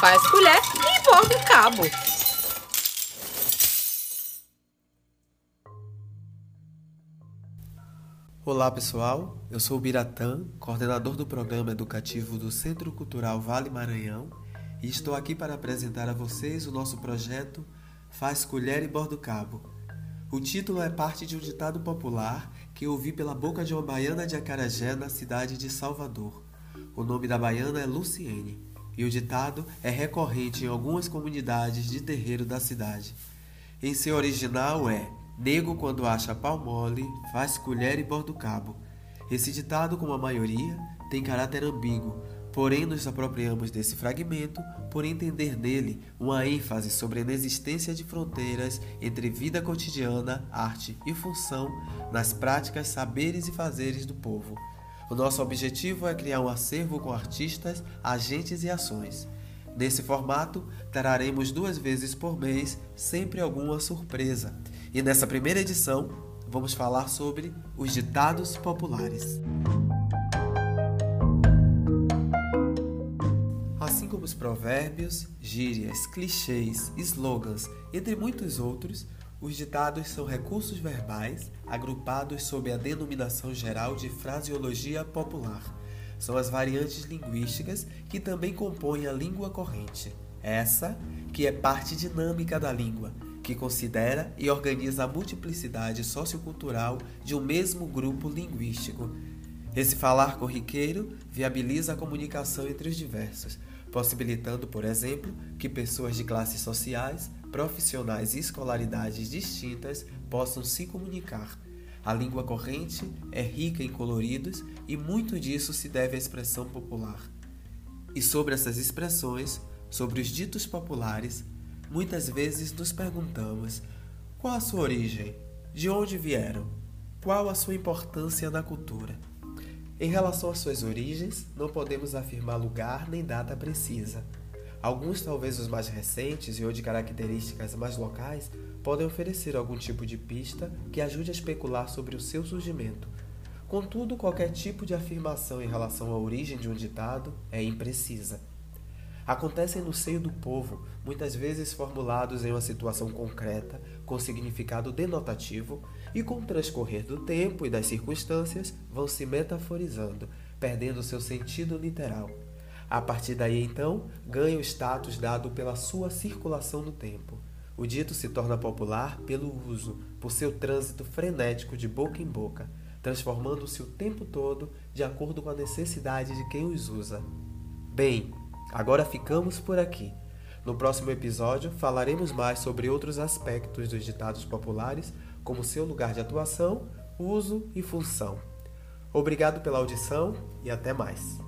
faz colher e borda o cabo. Olá pessoal, eu sou o Biratã, coordenador do programa educativo do Centro Cultural Vale Maranhão e estou aqui para apresentar a vocês o nosso projeto Faz Colher e Bordo Cabo. O título é parte de um ditado popular que ouvi pela boca de uma baiana de Acarajé na cidade de Salvador. O nome da baiana é Luciene e o ditado é recorrente em algumas comunidades de terreiro da cidade. Em seu original é Nego, quando acha pau mole, faz colher e borda o cabo. Esse ditado, como a maioria, tem caráter ambíguo, porém nos apropriamos desse fragmento por entender nele uma ênfase sobre a inexistência de fronteiras entre vida cotidiana, arte e função nas práticas, saberes e fazeres do povo. O nosso objetivo é criar um acervo com artistas, agentes e ações. Nesse formato, traremos duas vezes por mês sempre alguma surpresa e nessa primeira edição, vamos falar sobre os ditados populares. Assim como os provérbios, gírias, clichês, slogans, entre muitos outros, os ditados são recursos verbais agrupados sob a denominação geral de fraseologia popular. São as variantes linguísticas que também compõem a língua corrente. Essa que é parte dinâmica da língua, que considera e organiza a multiplicidade sociocultural de um mesmo grupo linguístico. Esse falar corriqueiro viabiliza a comunicação entre os diversos, possibilitando, por exemplo, que pessoas de classes sociais, profissionais e escolaridades distintas possam se comunicar. A língua corrente é rica em coloridos e muito disso se deve à expressão popular. E sobre essas expressões, sobre os ditos populares, Muitas vezes nos perguntamos: qual a sua origem? De onde vieram? Qual a sua importância na cultura? Em relação às suas origens, não podemos afirmar lugar nem data precisa. Alguns, talvez os mais recentes e ou de características mais locais, podem oferecer algum tipo de pista que ajude a especular sobre o seu surgimento. Contudo, qualquer tipo de afirmação em relação à origem de um ditado é imprecisa acontecem no seio do povo, muitas vezes formulados em uma situação concreta, com significado denotativo, e com o transcorrer do tempo e das circunstâncias vão se metaforizando, perdendo seu sentido literal. A partir daí, então, ganha o status dado pela sua circulação no tempo. O dito se torna popular pelo uso, por seu trânsito frenético de boca em boca, transformando-se o tempo todo de acordo com a necessidade de quem os usa. Bem, Agora ficamos por aqui. No próximo episódio falaremos mais sobre outros aspectos dos ditados populares, como seu lugar de atuação, uso e função. Obrigado pela audição e até mais.